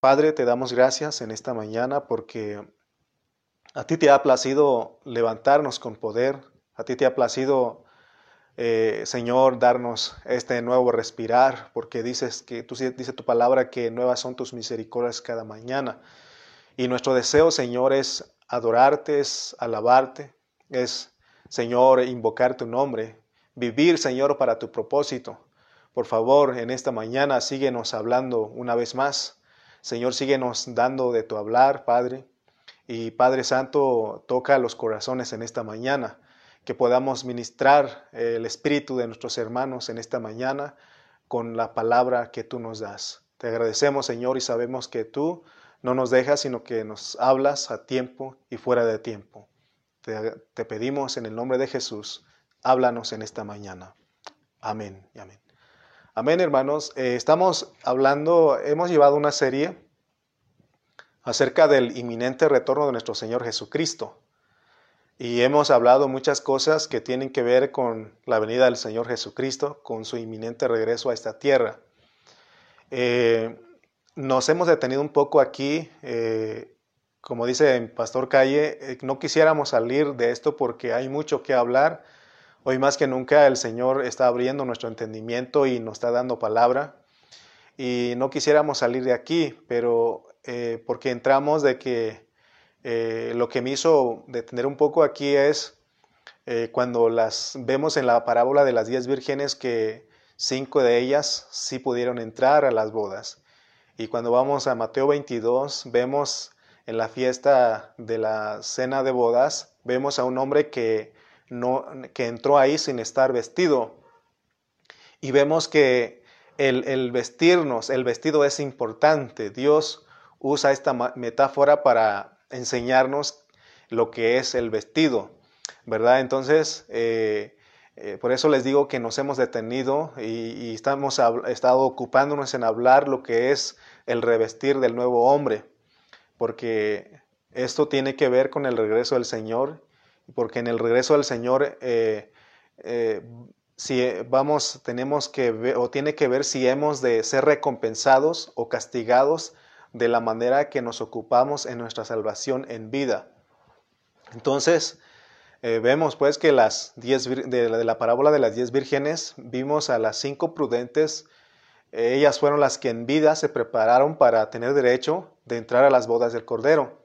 Padre, te damos gracias en esta mañana porque a ti te ha placido levantarnos con poder, a ti te ha placido, eh, Señor, darnos este nuevo respirar, porque dices que tú dice tu palabra que nuevas son tus misericordias cada mañana. Y nuestro deseo, Señor, es adorarte, es alabarte, es, Señor, invocar tu nombre, vivir, Señor, para tu propósito. Por favor, en esta mañana síguenos hablando una vez más. Señor, síguenos dando de tu hablar, Padre. Y Padre Santo, toca los corazones en esta mañana, que podamos ministrar el espíritu de nuestros hermanos en esta mañana con la palabra que tú nos das. Te agradecemos, Señor, y sabemos que tú no nos dejas, sino que nos hablas a tiempo y fuera de tiempo. Te, pedimos en el nombre de Jesús, háblanos en esta mañana. Amén y amén. Amén, hermanos. Eh, estamos hablando, hemos llevado una serie acerca del inminente retorno de nuestro Señor Jesucristo. Y hemos hablado muchas cosas que tienen que ver con la venida del Señor Jesucristo, con su inminente regreso a esta tierra. Eh, nos hemos detenido un poco aquí, eh, como dice el Pastor Calle, no quisiéramos salir de esto porque hay mucho que hablar. Hoy más que nunca el Señor está abriendo nuestro entendimiento y nos está dando palabra. Y no quisiéramos salir de aquí, pero eh, porque entramos de que lo que me hizo detener un poco aquí es cuando las vemos en la parábola de las diez vírgenes que cinco de ellas sí pudieron entrar a las bodas y cuando vamos a Mateo 22, vemos en la fiesta de la cena de bodas, vemos a un hombre que, que entró ahí sin estar vestido. Y vemos que el, vestirnos, el vestido es importante. Dios usa esta metáfora para enseñarnos lo que es el vestido, ¿verdad? Entonces, eh, eh, por eso les digo que nos hemos detenido y, y estamos estado ocupándonos en hablar lo que es el revestir del nuevo hombre, porque esto tiene que ver con el regreso del Señor, porque en el regreso del Señor, eh, eh, si vamos, tenemos que ver, o tiene que ver si hemos de ser recompensados o castigados de la manera que nos ocupamos en nuestra salvación en vida. Entonces, eh, vemos pues que las diez, de, de, la parábola de las diez vírgenes, vimos a las cinco prudentes ellas fueron las que en vida se prepararon para tener derecho de entrar a las bodas del Cordero.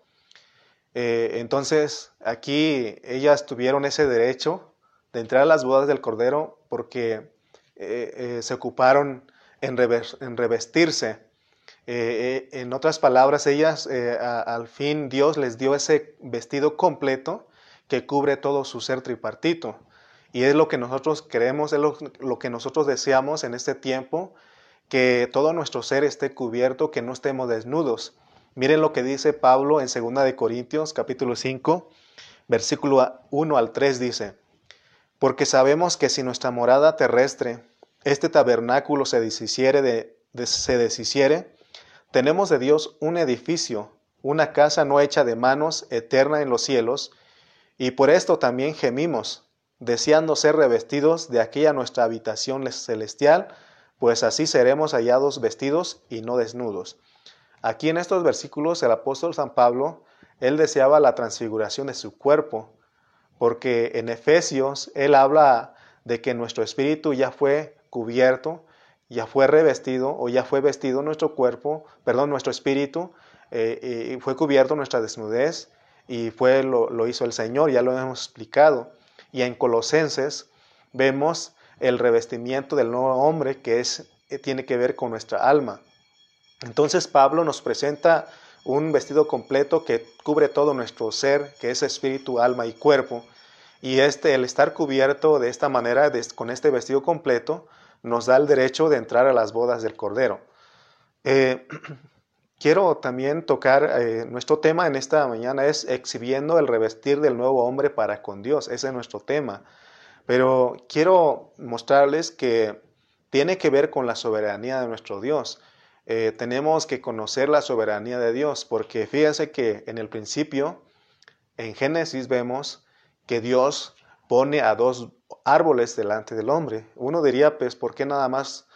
Eh, entonces, aquí ellas tuvieron ese derecho de entrar a las bodas del Cordero porque eh, eh, se ocuparon en, revestirse. en otras palabras, ellas, al fin Dios les dio ese vestido completo que cubre todo su ser tripartito. Y es lo que nosotros queremos, es lo que nosotros deseamos en este tiempo, que todo nuestro ser esté cubierto, que no estemos desnudos. Miren lo que dice Pablo en 2 de Corintios capítulo 5, versículo 1 al 3 dice: Porque sabemos que si nuestra morada terrestre, este tabernáculo se deshiciere de, se deshiciere, tenemos de Dios un edificio, una casa no hecha de manos, eterna en los cielos, y por esto también gemimos, deseando ser revestidos de aquella nuestra habitación celestial, pues así seremos hallados vestidos y no desnudos. Aquí en estos versículos el apóstol San Pablo, él deseaba la transfiguración de su cuerpo, porque en Efesios él habla de que nuestro espíritu ya fue cubierto, ya fue revestido o ya fue vestido nuestro cuerpo, perdón, nuestro espíritu, eh, fue cubierto nuestra desnudez y fue lo, lo hizo el Señor, ya lo hemos explicado. Y en Colosenses vemos el revestimiento del nuevo hombre que es, eh, tiene que ver con nuestra alma. Entonces Pablo nos presenta un vestido completo que cubre todo nuestro ser, que es espíritu, alma y cuerpo. Y este, el estar cubierto de esta manera, con este vestido completo, nos da el derecho de entrar a las bodas del Cordero. Eh, quiero también tocar, eh, nuestro tema en esta mañana es exhibiendo el revestir del nuevo hombre para con Dios. Ese es nuestro tema. Pero quiero mostrarles que tiene que ver con la soberanía de nuestro Dios. Eh, tenemos que conocer la soberanía de Dios, porque fíjense que en el principio, en Génesis vemos que Dios pone a dos árboles delante del hombre. Uno diría, pues, ¿por qué nada más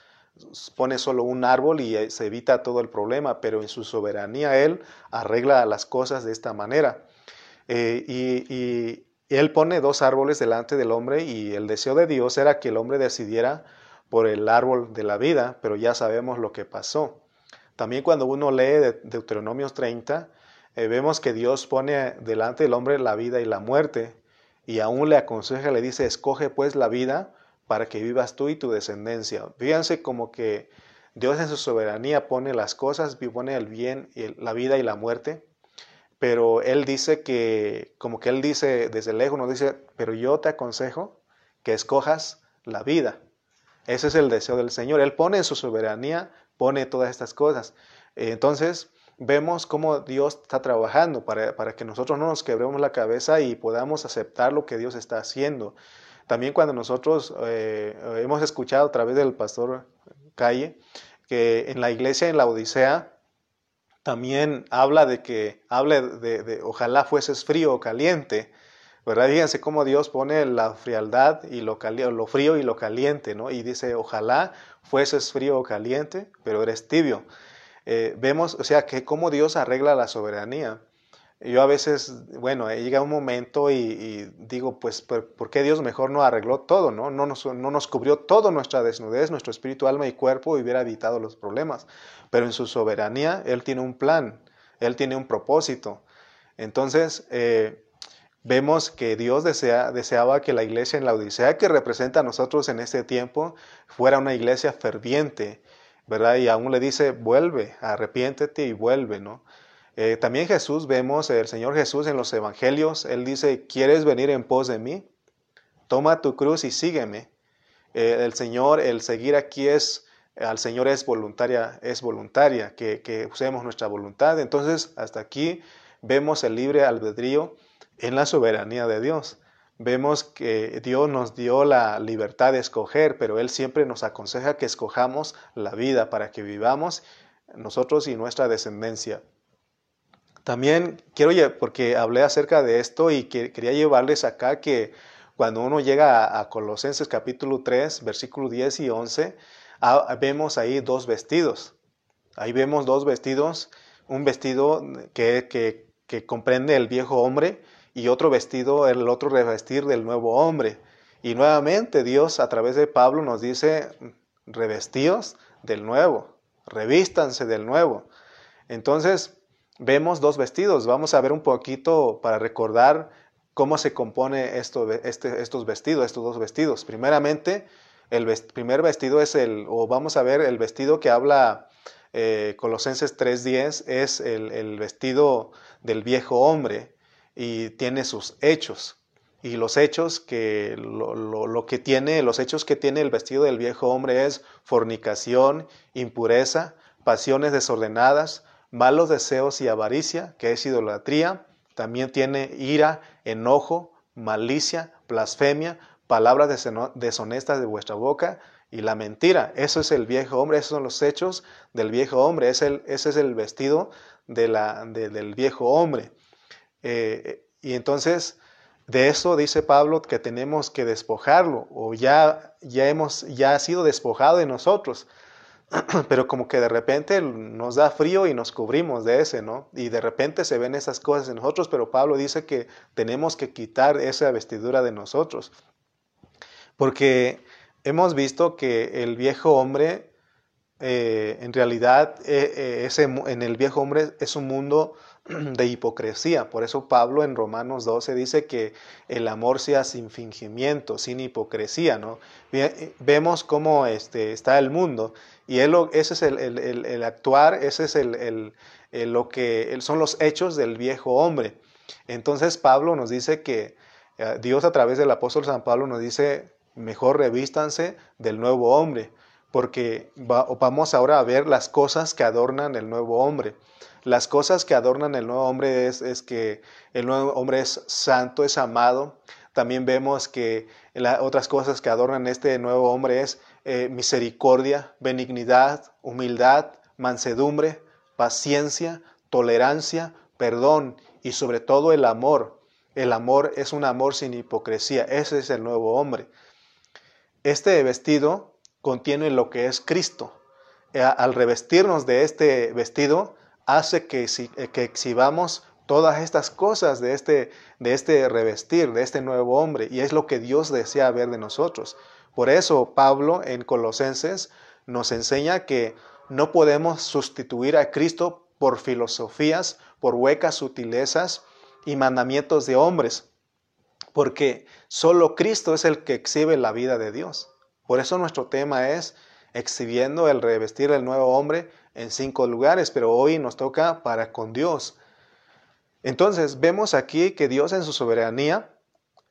pone solo un árbol y se evita todo el problema, pero en su soberanía Él arregla las cosas de esta manera. Eh, y, Él pone dos árboles delante del hombre y el deseo de Dios era que el hombre decidiera por el árbol de la vida, pero ya sabemos lo que pasó. También cuando uno lee de Deuteronomios 30, eh, vemos que Dios pone delante del hombre la vida y la muerte, y aún le aconseja, le dice, escoge pues la vida para que vivas tú y tu descendencia. Fíjense como que Dios en su soberanía pone las cosas, pone el bien, la vida y la muerte, pero Él dice que, como que Él dice desde lejos, nos dice, pero yo te aconsejo que escojas la vida. Ese es el deseo del Señor. Él pone en su soberanía, pone todas estas cosas. Entonces, vemos cómo Dios está trabajando para, para, que nosotros no nos quebremos la cabeza y podamos aceptar lo que Dios está haciendo. También cuando nosotros eh, hemos escuchado a través del pastor Calle que en la iglesia en la Odisea también habla de que, hable de, ojalá fueses frío o caliente, ¿verdad? Cómo Dios pone la frialdad y lo, lo frío y lo caliente, ¿no? Y dice, ojalá fueses frío o caliente, pero eres tibio. Eh, vemos, o sea, que cómo Dios arregla la soberanía. Yo a veces, bueno, llega un momento y, digo, pues, ¿por qué Dios mejor no arregló todo, no? No nos, no nos cubrió toda nuestra desnudez, nuestro espíritu, alma y cuerpo y hubiera evitado los problemas. Pero en su soberanía, Él tiene un plan, Él tiene un propósito. Entonces, eh, vemos que Dios desea, deseaba que la iglesia en la Odisea, que representa a nosotros en este tiempo, fuera una iglesia ferviente, ¿verdad? Y aún le dice, vuelve, arrepiéntete y vuelve, ¿no? Eh, también Jesús, vemos el Señor Jesús en los Evangelios, Él dice, ¿quieres venir en pos de mí? Toma tu cruz y sígueme. Eh, el Señor, el seguir aquí es, al Señor es voluntaria, es voluntaria, que usemos nuestra voluntad. Entonces, hasta aquí vemos el libre albedrío en la soberanía de Dios. Vemos que Dios nos dio la libertad de escoger, pero Él siempre nos aconseja que escojamos la vida para que vivamos nosotros y nuestra descendencia. También quiero, porque hablé acerca de esto y quería llevarles acá que cuando uno llega a, Colosenses capítulo 3, versículo 10 y 11, ah, vemos ahí dos vestidos. Ahí vemos dos vestidos, un vestido que, que, comprende el viejo hombre y otro vestido, el otro revestir del nuevo hombre. Y nuevamente Dios a través de Pablo nos dice, revestidos del nuevo, revístanse del nuevo. Entonces, vemos dos vestidos. Vamos a ver un poquito para recordar cómo se compone este, estos vestidos, estos dos vestidos. Primeramente, el primer vestido es el, o vamos a ver el vestido que habla eh, Colosenses 3.10, es el, vestido del viejo hombre y tiene sus hechos. Y los hechos que lo, lo, que tiene, los hechos que tiene el vestido del viejo hombre es fornicación, impureza, pasiones desordenadas, malos deseos y avaricia, que es idolatría, también tiene ira, enojo, malicia, blasfemia, palabras deshonestas de vuestra boca y la mentira. Eso es el viejo hombre, esos son los hechos del viejo hombre, es el, ese es el vestido de la, del viejo hombre. Eh, y entonces, de eso dice Pablo que tenemos que despojarlo, o ya, ya hemos, ya ha sido despojado de nosotros. pero como que de repente nos da frío y nos cubrimos de ese, ¿no? Y de repente se ven esas cosas en nosotros, pero Pablo dice que tenemos que quitar esa vestidura de nosotros. Porque hemos visto que el viejo hombre, eh, en realidad, eh, ese, en el viejo hombre es un mundo de hipocresía. Por eso Pablo en Romanos 12 dice que el amor sea sin fingimiento, sin hipocresía. ¿no? Vemos cómo este, está el mundo y ese es el, actuar, ese es el, lo que son los hechos del viejo hombre. Entonces Pablo nos dice que eh, Dios a través del apóstol San Pablo nos dice, mejor revístanse del nuevo hombre, porque vamos ahora a ver las cosas que adornan el nuevo hombre. Las cosas que adornan el nuevo hombre es, es que el nuevo hombre es santo, es amado. También vemos que otras cosas que adornan este nuevo hombre es eh, misericordia, benignidad, humildad, mansedumbre, paciencia, tolerancia, perdón y sobre todo el amor. El amor es un amor sin hipocresía. Ese es el nuevo hombre. Este vestido contiene lo que es Cristo. Eh, al revestirnos de este vestido, hace que, eh, que exhibamos todas estas cosas de este, de este revestir, de este nuevo hombre, y es lo que Dios desea ver de nosotros. Por eso Pablo en Colosenses nos enseña que no podemos sustituir a Cristo por filosofías, por huecas sutilezas y mandamientos de hombres, porque solo Cristo es el que exhibe la vida de Dios. Por eso nuestro tema es exhibiendo el revestir del nuevo hombre en cinco lugares, pero hoy nos toca para con Dios. Entonces vemos aquí que Dios en su soberanía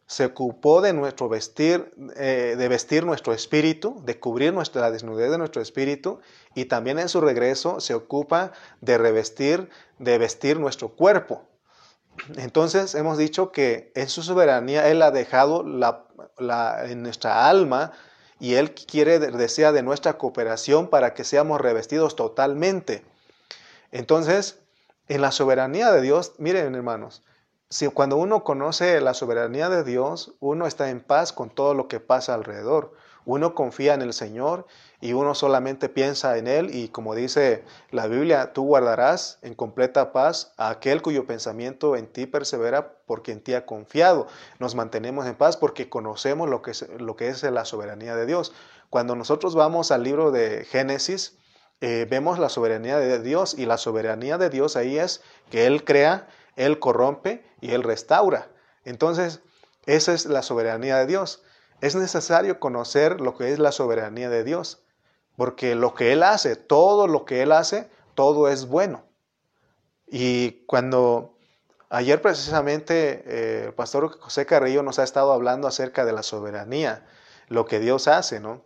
se ocupó de nuestro vestir, eh, de vestir nuestro espíritu, de cubrir nuestra desnudez de nuestro espíritu, y también en su regreso se ocupa de revestir, de vestir nuestro cuerpo. Entonces hemos dicho que en su soberanía Él ha dejado en nuestra alma y Él quiere, desea de nuestra cooperación para que seamos revestidos totalmente. Entonces, en la soberanía de Dios, miren hermanos, si cuando uno conoce la soberanía de Dios, uno está en paz con todo lo que pasa alrededor. Uno confía en el Señor y uno solamente piensa en Él y como dice la Biblia, tú guardarás en completa paz a aquel cuyo pensamiento en ti persevera porque en ti ha confiado. Nos mantenemos en paz porque conocemos lo que es, lo que es la soberanía de Dios. Cuando nosotros vamos al libro de Génesis, eh, vemos la soberanía de Dios y la soberanía de Dios ahí es que Él crea, Él corrompe y Él restaura. Entonces, esa es la soberanía de Dios. Es necesario conocer lo que es la soberanía de Dios, porque lo que Él hace, todo lo que Él hace, todo es bueno. Y cuando ayer precisamente eh, el pastor José Carrillo nos ha estado hablando acerca de la soberanía, lo que Dios hace, ¿no?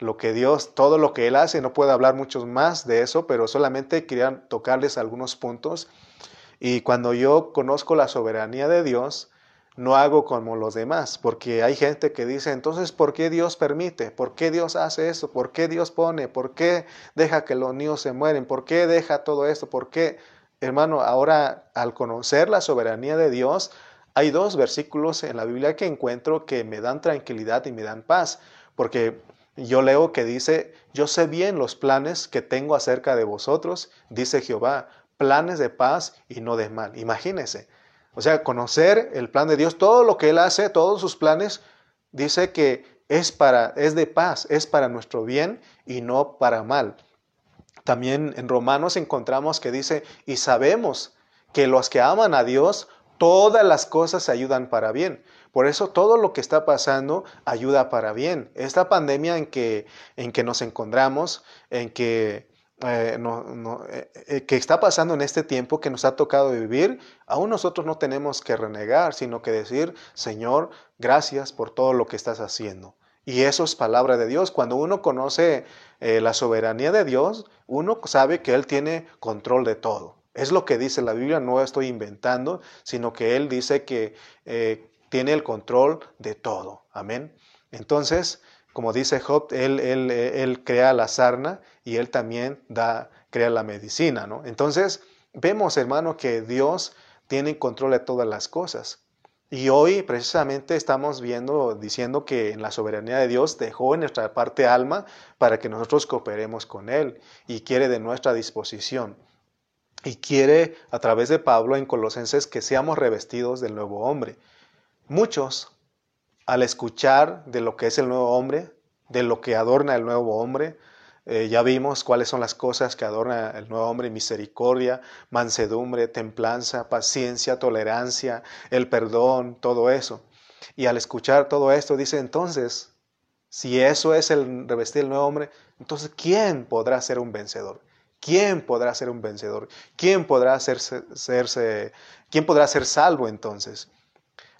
lo que Dios, todo lo que Él hace. No puedo hablar mucho más de eso, pero solamente quería tocarles algunos puntos. Y cuando yo conozco la soberanía de Dios, no hago como los demás, porque hay gente que dice, entonces, ¿por qué Dios permite? ¿Por qué Dios hace eso? ¿Por qué Dios pone? ¿Por qué deja que los niños se mueren? ¿Por qué deja todo esto? ¿Por qué? Hermano, ahora al conocer la soberanía de Dios, hay dos versículos en la Biblia que encuentro que me dan tranquilidad y me dan paz, porque yo leo que dice, yo sé bien los planes que tengo acerca de vosotros, dice Jehová, planes de paz y no de mal. Imagínese. O sea, conocer el plan de Dios, todo lo que Él hace, todos sus planes, dice que es, para, es de paz, es para nuestro bien y no para mal. También en Romanos encontramos que dice, y sabemos que los que aman a Dios, todas las cosas ayudan para bien. Por eso todo lo que está pasando ayuda para bien. Esta pandemia en que, en que nos encontramos, en que, eh, eh, eh, que está pasando en este tiempo que nos ha tocado vivir, aún nosotros no tenemos que renegar, sino que decir, Señor, gracias por todo lo que estás haciendo. Y eso es palabra de Dios. Cuando uno conoce la soberanía de Dios, uno sabe que Él tiene control de todo. Es lo que dice la Biblia, no estoy inventando, sino que Él dice que tiene el control de todo. Amén. Entonces, como dice Job, él, él, crea la sarna y él también da, crea la medicina. ¿no? Entonces, vemos, hermano, que Dios tiene control de todas las cosas. Y hoy precisamente estamos viendo, diciendo que en la soberanía de Dios dejó en nuestra parte alma para que nosotros cooperemos con Él y quiere de nuestra disposición. Y quiere a través de Pablo en Colosenses que seamos revestidos del nuevo hombre. Muchos, al escuchar de lo que es el nuevo hombre, de lo que adorna el nuevo hombre, eh, ya vimos cuáles son las cosas que adorna el nuevo hombre, misericordia, mansedumbre, templanza, paciencia, tolerancia, el perdón, todo eso. Y al escuchar todo esto, dice entonces, si eso es el revestir del nuevo hombre, entonces ¿quién podrá ser un vencedor? ¿Quién podrá ser un vencedor? ¿Quién podrá hacerse, quién podrá ser salvo entonces?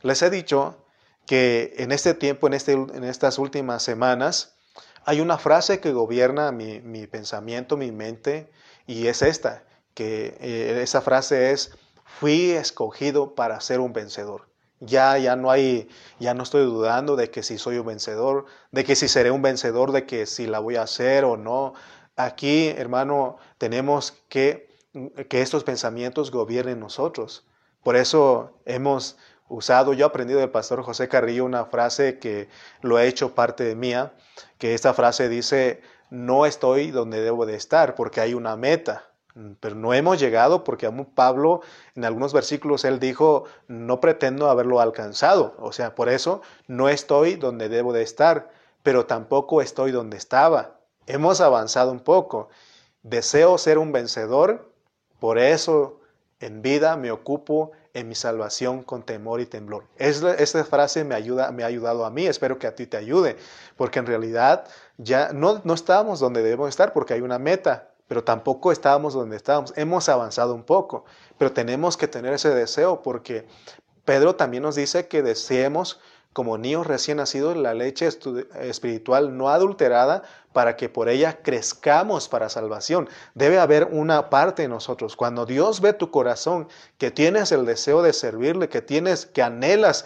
Les he dicho que en este tiempo, en, este, en estas últimas semanas, hay una frase que gobierna mi, pensamiento, mi mente, y es esta, que eh, esa frase es, fui escogido para ser un vencedor. Ya, ya no hay, ya no estoy dudando de que si soy un vencedor, de que si seré un vencedor, de que si la voy a hacer o no. Aquí, hermano, tenemos que que estos pensamientos gobiernen nosotros. Por eso hemos usado. Yo he aprendido del pastor José Carrillo una frase que lo he hecho parte de mía, que esta frase dice, no estoy donde debo de estar porque hay una meta. Pero no hemos llegado porque aún Pablo en algunos versículos él dijo, no pretendo haberlo alcanzado. O sea, por eso no estoy donde debo de estar, pero tampoco estoy donde estaba. Hemos avanzado un poco. Deseo ser un vencedor, por eso en vida me ocupo en mi salvación con temor y temblor. esta frase me, ayuda, me ha ayudado a mí, espero que a ti te ayude, porque en realidad ya no, no estábamos donde debemos estar porque hay una meta, pero tampoco estábamos donde estábamos. Hemos avanzado un poco, pero tenemos que tener ese deseo porque Pedro también nos dice que deseemos como niños recién nacidos la leche espiritual no adulterada para que por ella crezcamos para salvación. Debe haber una parte en nosotros. Cuando Dios ve tu corazón, que tienes el deseo de servirle, que tienes, que anhelas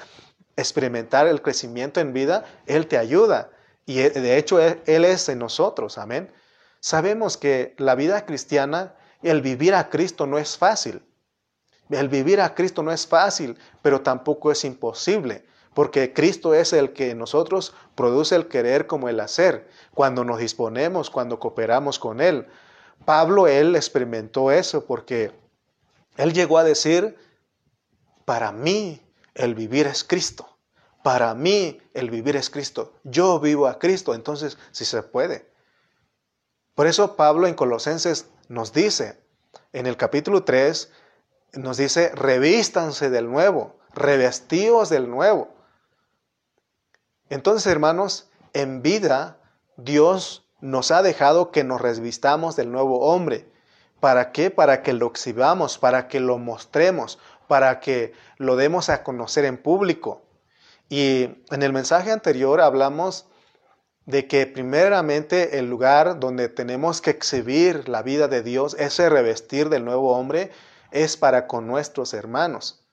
experimentar el crecimiento en vida, Él te ayuda. Y eh, de hecho Él es en nosotros. Amén. Sabemos que la vida cristiana, el vivir a Cristo no es fácil. El vivir a Cristo no es fácil, pero tampoco es imposible porque Cristo es el que nosotros produce el querer como el hacer, cuando nos disponemos, cuando cooperamos con Él. Pablo, él experimentó eso porque él llegó a decir, para mí el vivir es Cristo, para mí el vivir es Cristo, yo vivo a Cristo, entonces si se puede. Por eso Pablo en Colosenses nos dice, en el capítulo 3, nos dice, revístanse del nuevo, revestidos del nuevo. Entonces, hermanos, en vida Dios nos ha dejado que nos revistamos del nuevo hombre. ¿Para qué? Para que lo exhibamos, para que lo mostremos, para que lo demos a conocer en público. Y en el mensaje anterior hablamos de que primeramente el lugar donde tenemos que exhibir la vida de Dios, ese revestir del nuevo hombre, es para con nuestros hermanos.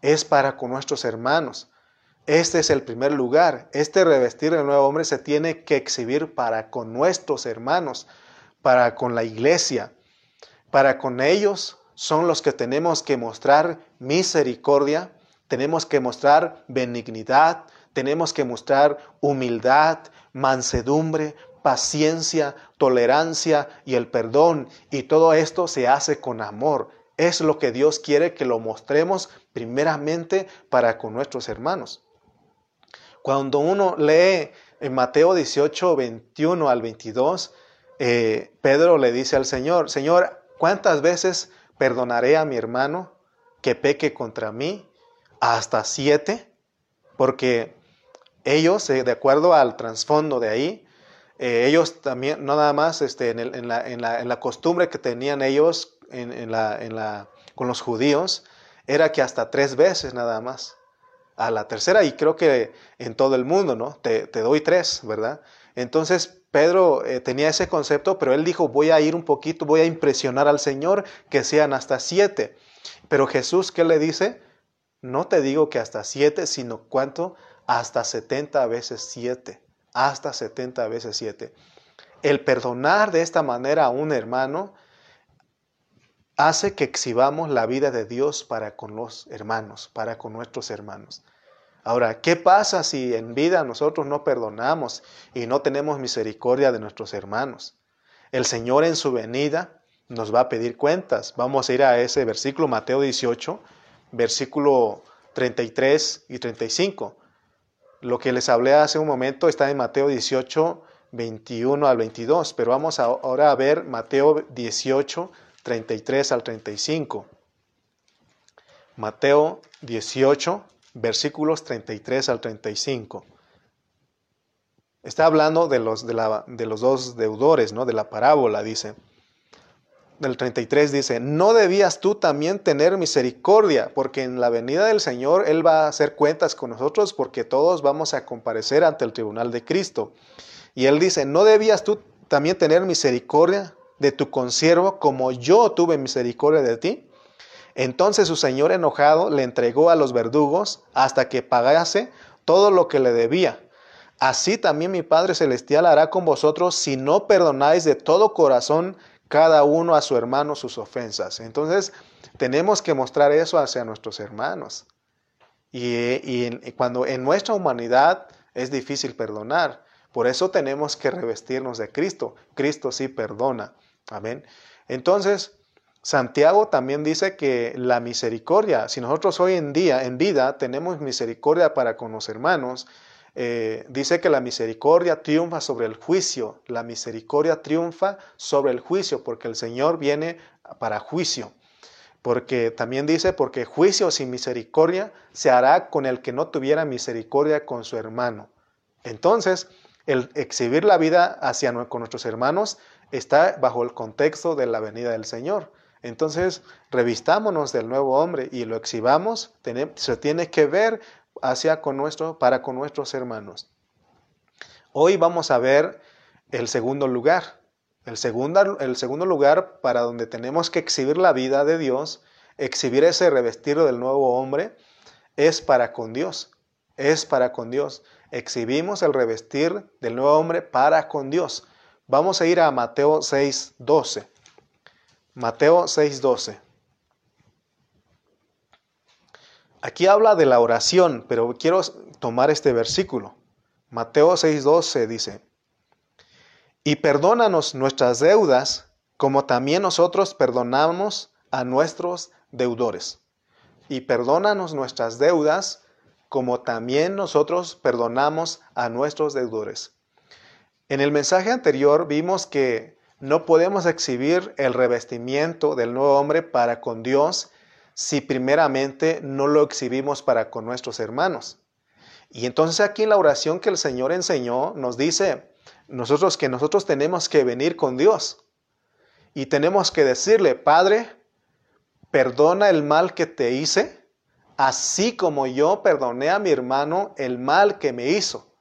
Es para con nuestros hermanos. Este es el primer lugar. Este revestir del nuevo hombre se tiene que exhibir para con nuestros hermanos, para con la iglesia. Para con ellos son los que tenemos que mostrar misericordia, tenemos que mostrar benignidad, tenemos que mostrar humildad, mansedumbre, paciencia, tolerancia y el perdón. Y todo esto se hace con amor. Es lo que Dios quiere que lo mostremos primeramente para con nuestros hermanos. Cuando uno lee en Mateo 18, 21 al 22, eh, Pedro le dice al Señor, Señor, ¿cuántas veces perdonaré a mi hermano que peque contra mí? ¿Hasta siete? Porque ellos, eh, de acuerdo al trasfondo de ahí, eh, ellos también, no nada más este, en, la, costumbre que tenían ellos con los judíos, era que hasta tres veces nada más a la tercera y creo que en todo el mundo, ¿no? Te, doy tres, ¿verdad? Entonces Pedro eh, tenía ese concepto, pero él dijo, voy a ir un poquito, voy a impresionar al Señor que sean hasta siete. Pero Jesús, ¿qué le dice? No te digo que hasta siete, sino cuánto? Hasta setenta veces siete. Hasta setenta veces siete. El perdonar de esta manera a un hermano hace que exhibamos la vida de Dios para con los hermanos, para con nuestros hermanos. Ahora, ¿qué pasa si en vida nosotros no perdonamos y no tenemos misericordia de nuestros hermanos? El Señor en su venida nos va a pedir cuentas. Vamos a ir a ese versículo, Mateo 18, versículo 33 y 35. Lo que les hablé hace un momento está en Mateo 18, 21 al 22, pero vamos ahora a ver Mateo 18, 33 al 35. Mateo 18, versículos 33 al 35. Está hablando de los, de, la, de los dos deudores, ¿no? De la parábola, dice. Del 33 dice, no debías tú también tener misericordia, porque en la venida del Señor Él va a hacer cuentas con nosotros, porque todos vamos a comparecer ante el tribunal de Cristo. Y Él dice, no debías tú también tener misericordia de tu consiervo como yo tuve misericordia de ti? Entonces su señor enojado le entregó a los verdugos hasta que pagase todo lo que le debía. Así también mi Padre Celestial hará con vosotros si no perdonáis de todo corazón cada uno a su hermano sus ofensas. Entonces tenemos que mostrar eso hacia nuestros hermanos. Y, cuando en nuestra humanidad es difícil perdonar, por eso tenemos que revestirnos de Cristo. Cristo sí perdona. Amén. Entonces, Santiago también dice que la misericordia, si nosotros hoy en día, en vida, tenemos misericordia para con los hermanos, eh, dice que la misericordia triunfa sobre el juicio. La misericordia triunfa sobre el juicio porque el Señor viene para juicio. Porque también dice, porque juicio sin misericordia se hará con el que no tuviera misericordia con su hermano. Entonces, el exhibir la vida hacia con nuestros hermanos está bajo el contexto de la venida del Señor. Entonces, revistámonos del nuevo hombre y lo exhibamos, se tiene que ver hacia con nuestro, para con nuestros hermanos. Hoy vamos a ver el segundo lugar. El segundo, el segundo lugar para donde tenemos que exhibir la vida de Dios, exhibir ese revestido del nuevo hombre, es para con Dios. Es para con Dios. Exhibimos el revestir del nuevo hombre para con Dios. Vamos a ir a Mateo 6, 12. Mateo 6, 12. Aquí habla de la oración, pero quiero tomar este versículo. Mateo 6:12 dice, y perdónanos nuestras deudas como también nosotros perdonamos a nuestros deudores. Y perdónanos nuestras deudas como también nosotros perdonamos a nuestros deudores. En el mensaje anterior vimos que no podemos exhibir el revestimiento del nuevo hombre para con Dios si primeramente no lo exhibimos para con nuestros hermanos. Y entonces aquí en la oración que el Señor enseñó nos dice nosotros que nosotros tenemos que venir con Dios y tenemos que decirle, Padre, perdona el mal que te hice, así como yo perdoné a mi hermano el mal que me hizo.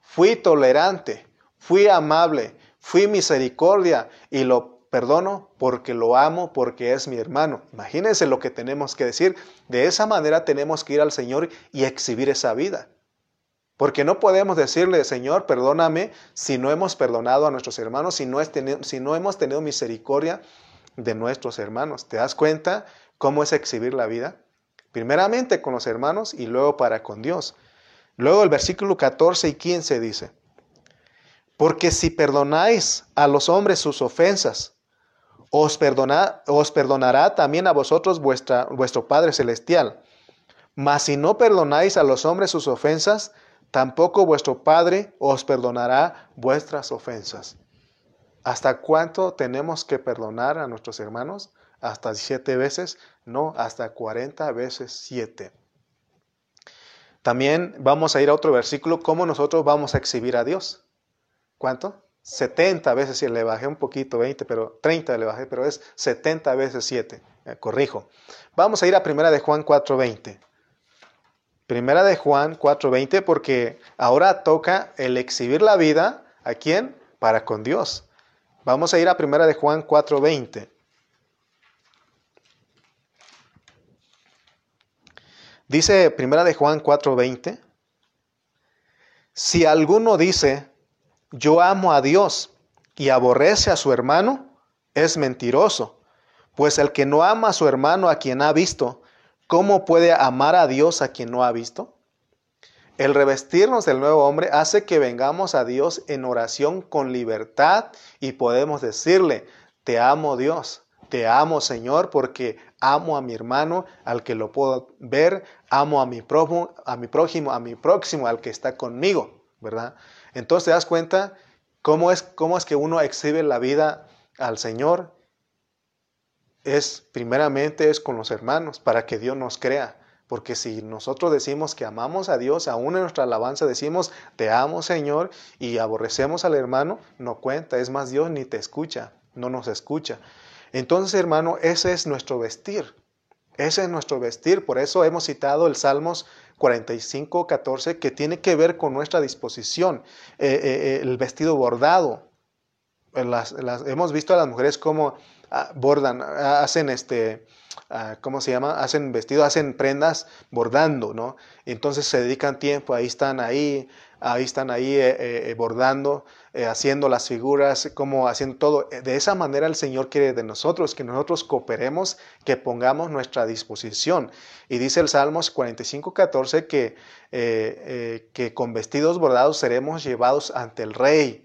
Fui tolerante, fui amable, fui misericordia y lo Perdono porque lo amo, porque es mi hermano. Imagínense lo que tenemos que decir. De esa manera tenemos que ir al Señor y exhibir esa vida. Porque no podemos decirle, Señor, perdóname si no hemos perdonado a nuestros hermanos, si no, hemos tenido misericordia de nuestros hermanos. ¿Te das cuenta cómo es exhibir la vida? Primeramente con los hermanos y luego para con Dios. Luego el versículo 14 y 15 dice, porque si perdonáis a los hombres sus ofensas, os, perdonará también a vosotros vuestro Padre Celestial. Mas si no perdonáis a los hombres sus ofensas, tampoco vuestro Padre os perdonará vuestras ofensas. ¿Hasta cuánto tenemos que perdonar a nuestros hermanos? ¿Hasta siete veces? No, hasta cuarenta veces siete. También vamos a ir a otro versículo, cómo nosotros vamos a exhibir a Dios. ¿Cuánto? 70 veces 7, le bajé un poquito, 20, pero 30 le bajé, pero es 70 veces 7, eh, corrijo. Vamos a ir a Primera de Juan 4.20. Primera de Juan 4.20 porque ahora toca el exhibir la vida, ¿a quién? Para con Dios. Vamos a ir a Primera de Juan 4.20. Dice Primera de Juan 4.20, si alguno dice, yo amo a Dios y aborrece a su hermano, es mentiroso. Pues el que no ama a su hermano a quien ha visto, ¿cómo puede amar a Dios a quien no ha visto? El revestirnos del nuevo hombre hace que vengamos a Dios en oración con libertad y podemos decirle, te amo Dios, te amo Señor porque amo a mi hermano al que lo puedo ver, amo a mi prójimo, a mi prójimo, a mi próximo, al que está conmigo, ¿verdad? Entonces te das cuenta cómo es, cómo es que uno exhibe la vida al Señor. Es primeramente es con los hermanos para que Dios nos crea. Porque si nosotros decimos que amamos a Dios, aún en nuestra alabanza decimos, te amo Señor, y aborrecemos al hermano, no cuenta. Es más, Dios ni te escucha, no nos escucha. Entonces, hermano, ese es nuestro vestir. Ese es nuestro vestir. Por eso hemos citado el Salmos 45, 14, que tiene que ver con nuestra disposición, eh, eh, eh, el vestido bordado. hemos visto a las mujeres cómo ah, bordan, hacen este, ah, ¿cómo se llama? Hacen vestidos, hacen prendas bordando, ¿no? Entonces se dedican tiempo, ahí están ahí, ahí están ahí eh, eh, bordando, haciendo las figuras, como haciendo todo. De esa manera el Señor quiere de nosotros, que nosotros cooperemos, que pongamos nuestra disposición. Y dice el Salmos 45, 14 que, que con vestidos bordados seremos llevados ante el Rey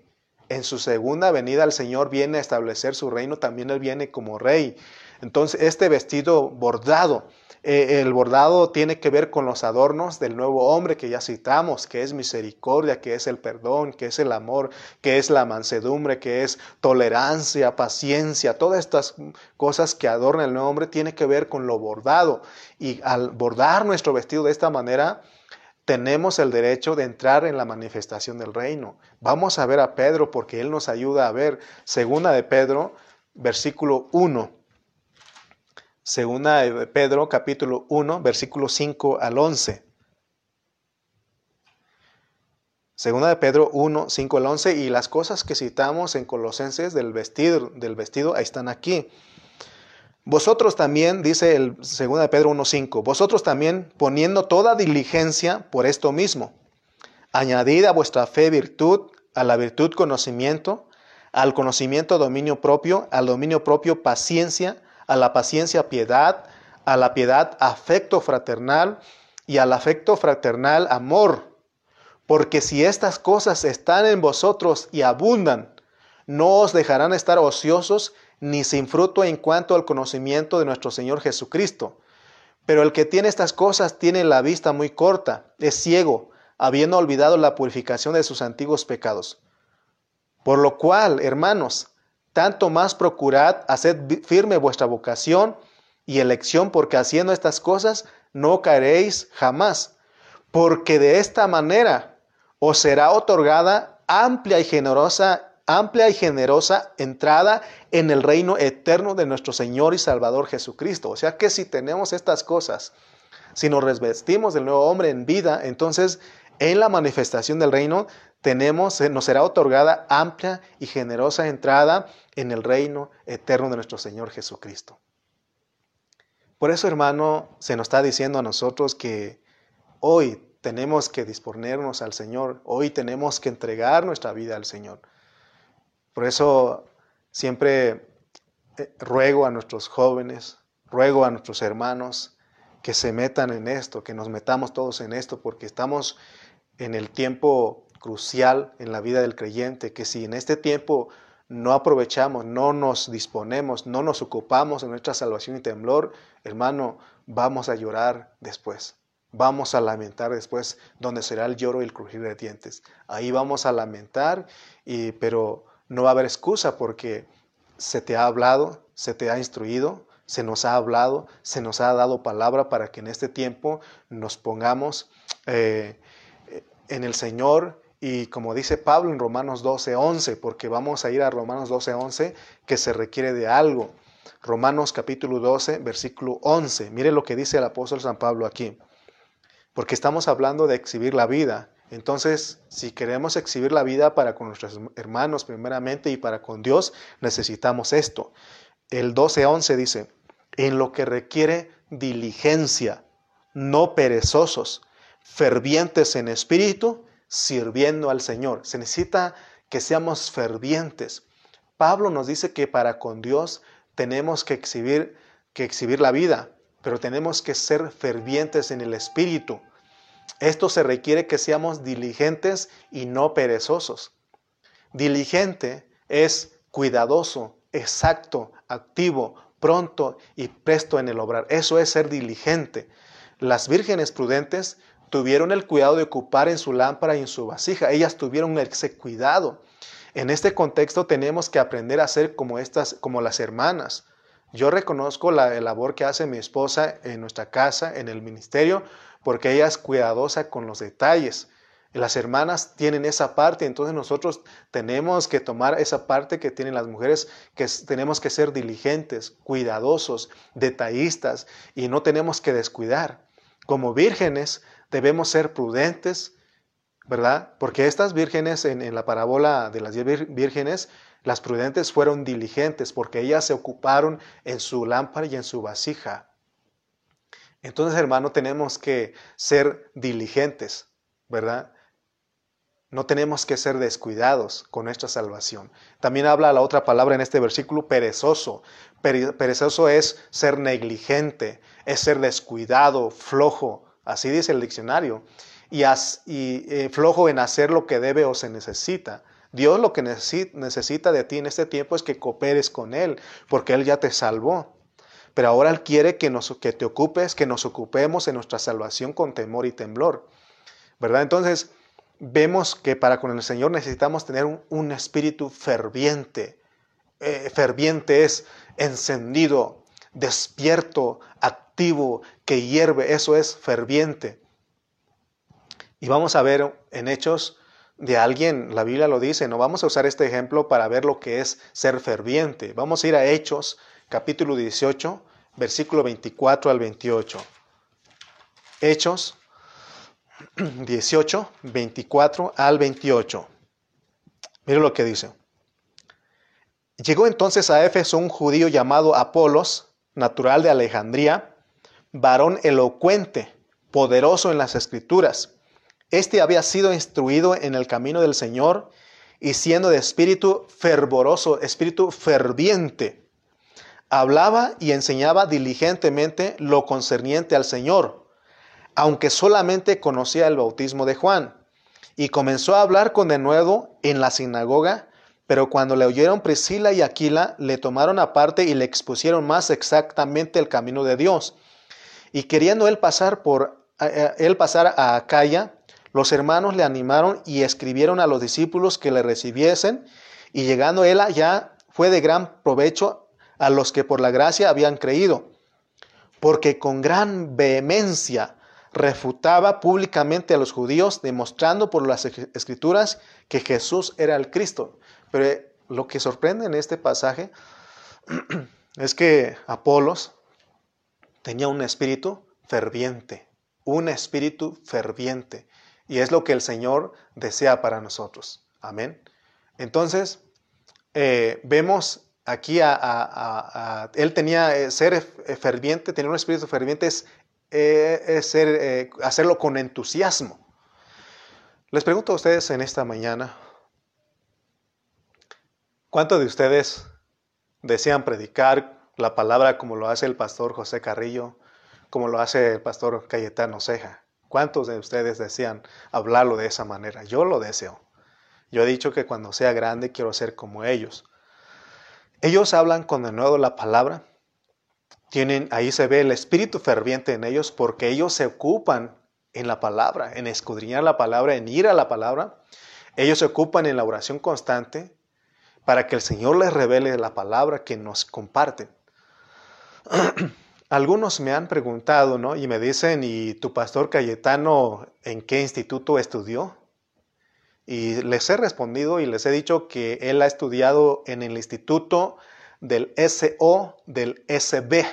en su segunda venida el Señor viene a establecer su reino, también Él viene como rey. Entonces, este vestido bordado, eh, el bordado tiene que ver con los adornos del nuevo hombre que ya citamos, que es misericordia, que es el perdón, que es el amor, que es la mansedumbre, que es tolerancia, paciencia, todas estas cosas que adorna el nuevo hombre tiene que ver con lo bordado. Y al bordar nuestro vestido de esta manera, tenemos el derecho de entrar en la manifestación del reino. Vamos a ver a Pedro porque él nos ayuda a ver. Segunda de Pedro, versículo 1. Segunda de Pedro, capítulo 1, versículo 5 al 11. Segunda de Pedro 1, 5 al 11 y las cosas que citamos en Colosenses del vestido, del vestido ahí están aquí. Vosotros también, dice el 2 de Pedro 1.5, vosotros también poniendo toda diligencia por esto mismo, añadid a vuestra fe virtud, a la virtud conocimiento, al conocimiento dominio propio, al dominio propio paciencia, a la paciencia piedad, a la piedad afecto fraternal y al afecto fraternal amor. Porque si estas cosas están en vosotros y abundan, no os dejarán estar ociosos ni sin fruto en cuanto al conocimiento de nuestro Señor Jesucristo. Pero el que tiene estas cosas tiene la vista muy corta, es ciego, habiendo olvidado la purificación de sus antiguos pecados. Por lo cual, hermanos, tanto más procurad hacer firme vuestra vocación y elección, porque haciendo estas cosas no caeréis jamás, porque de esta manera os será otorgada amplia y generosa amplia y generosa entrada en el reino eterno de nuestro Señor y Salvador Jesucristo. O sea que si tenemos estas cosas, si nos revestimos del nuevo hombre en vida, entonces en la manifestación del reino tenemos, nos será otorgada amplia y generosa entrada en el reino eterno de nuestro Señor Jesucristo. Por eso, hermano, se nos está diciendo a nosotros que hoy tenemos que disponernos al Señor, hoy tenemos que entregar nuestra vida al Señor. Por eso siempre eh, ruego a nuestros jóvenes, ruego a nuestros hermanos que se metan en esto, que nos metamos todos en esto, porque estamos en el tiempo crucial en la vida del creyente, que si en este tiempo no aprovechamos, no nos disponemos, no nos ocupamos en nuestra salvación y temblor, hermano, vamos a llorar después. Vamos a lamentar después donde será el lloro y el crujir de dientes. Ahí vamos a lamentar, y, pero no va a haber excusa porque se te ha hablado, se te ha instruido, se nos ha hablado, se nos ha dado palabra para que en este tiempo nos pongamos eh, en el Señor y como dice Pablo en Romanos 12, 11, porque vamos a ir a Romanos 12, 11, que se requiere de algo. Romanos capítulo 12, versículo 11. Mire lo que dice el apóstol San Pablo aquí. Porque estamos hablando de exhibir la vida. Entonces, si queremos exhibir la vida para con nuestros hermanos primeramente y para con Dios, necesitamos esto. El 12.11 dice, en lo que requiere diligencia, no perezosos, fervientes en espíritu, sirviendo al Señor. Se necesita que seamos fervientes. Pablo nos dice que para con Dios tenemos que exhibir, que exhibir la vida, pero tenemos que ser fervientes en el espíritu. Esto se requiere que seamos diligentes y no perezosos. Diligente es cuidadoso, exacto, activo, pronto y presto en el obrar. Eso es ser diligente. Las vírgenes prudentes tuvieron el cuidado de ocupar en su lámpara y en su vasija. Ellas tuvieron ese cuidado. En este contexto tenemos que aprender a ser como estas, como las hermanas. Yo reconozco la labor que hace mi esposa en nuestra casa, en el ministerio, porque ella es cuidadosa con los detalles. Las hermanas tienen esa parte, entonces nosotros tenemos que tomar esa parte que tienen las mujeres, que tenemos que ser diligentes, cuidadosos, detallistas y no tenemos que descuidar. Como vírgenes debemos ser prudentes, ¿verdad? Porque estas vírgenes en, la parábola de las diez vírgenes, Las prudentes fueron diligentes porque ellas se ocuparon en su lámpara y en su vasija. Entonces, hermano, tenemos que ser diligentes, ¿verdad? No tenemos que ser descuidados con nuestra salvación. También habla la otra palabra en este versículo, perezoso. Perezoso es ser negligente, es ser descuidado, flojo. Así dice el diccionario. Y, eh, flojo en hacer lo que debe o se necesita. Dios lo que necesita de ti en este tiempo es que cooperes con Él, porque Él ya te salvó. Pero ahora Él quiere que, nos, que te ocupes, que nos ocupemos en nuestra salvación con temor y temblor. ¿Verdad? Entonces, vemos que para con el Señor necesitamos tener un, espíritu ferviente. Eh, ferviente es encendido, despierto, activo, que hierve. Eso es ferviente. Y vamos a ver en Hechos de alguien, la Biblia lo dice, no vamos a usar este ejemplo para ver lo que es ser ferviente. Vamos a ir a Hechos, capítulo 18, versículo 24 al 28. Hechos 18, 24 al 28. Mire lo que dice. Llegó entonces a Éfeso un judío llamado Apolos, natural de Alejandría, varón elocuente, poderoso en las escrituras. Este había sido instruido en el camino del Señor y siendo de espíritu fervoroso, espíritu ferviente, hablaba y enseñaba diligentemente lo concerniente al Señor aunque solamente conocía el bautismo de Juan. Y comenzó a hablar con denuedo en la sinagoga, pero cuando le oyeron Priscila y Aquila, le tomaron aparte y le expusieron más exactamente el camino de Dios. Y queriendo él pasar por él pasar a Acaya, los hermanos le animaron y escribieron a los discípulos que le recibiesen, y llegando él allá fue de gran provecho a los que por la gracia habían creído, porque con gran vehemencia refutaba públicamente a los judíos, demostrando por las escrituras que Jesús era el Cristo. Pero eh, lo que sorprende en este pasaje es que Apolos tenía un espíritu ferviente, un espíritu ferviente. Y es lo que el Señor desea para nosotros. Amén. Entonces, eh, vemos aquí a, él tenía eh, ser ferviente, tener un espíritu ferviente es es ser, eh, hacerlo con entusiasmo. Les pregunto a ustedes en esta mañana, ¿cuántos de ustedes desean predicar la palabra como lo hace el pastor José Carrillo, como lo hace el pastor Cayetano Ceja? ¿Cuántos de ustedes desean hablarlo de esa manera? Yo lo deseo. Yo he dicho que cuando sea grande quiero ser como ellos. Ellos hablan con de nuevo la palabra tienen, ahí se ve el espíritu ferviente en ellos porque ellos se ocupan en la palabra, en escudriñar la palabra, en ir a la palabra. Ellos se ocupan en la oración constante para que el Señor les revele la palabra que nos comparten. Algunos me han preguntado, ¿no? Y me dicen, ¿y tu pastor Cayetano en qué instituto estudió? Y les he respondido y les he dicho que él ha estudiado en el instituto del SO del SB.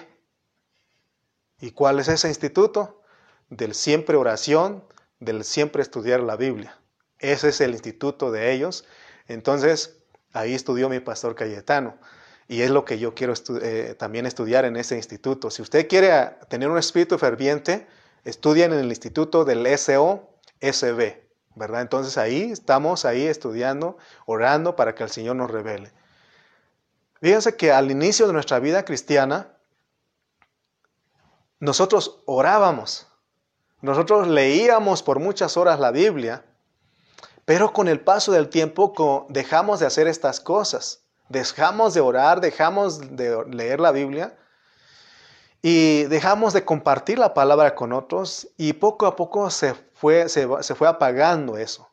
¿Y cuál es ese instituto? Del siempre oración, del siempre estudiar la Biblia. Ese es el instituto de ellos. Entonces, ahí estudió mi pastor Cayetano. Y es lo que yo quiero eh, también estudiar en ese instituto. Si usted quiere tener un espíritu ferviente, estudien en el instituto del SO, SB, ¿verdad? Entonces ahí estamos, ahí estudiando, orando para que el Señor nos revele. Fíjense que al inicio de nuestra vida cristiana, nosotros orábamos, nosotros leíamos por muchas horas la Biblia, pero con el paso del tiempo dejamos de hacer estas cosas, dejamos de orar, dejamos de leer la Biblia y dejamos de compartir la palabra con otros y poco a poco se fue, se fue apagando eso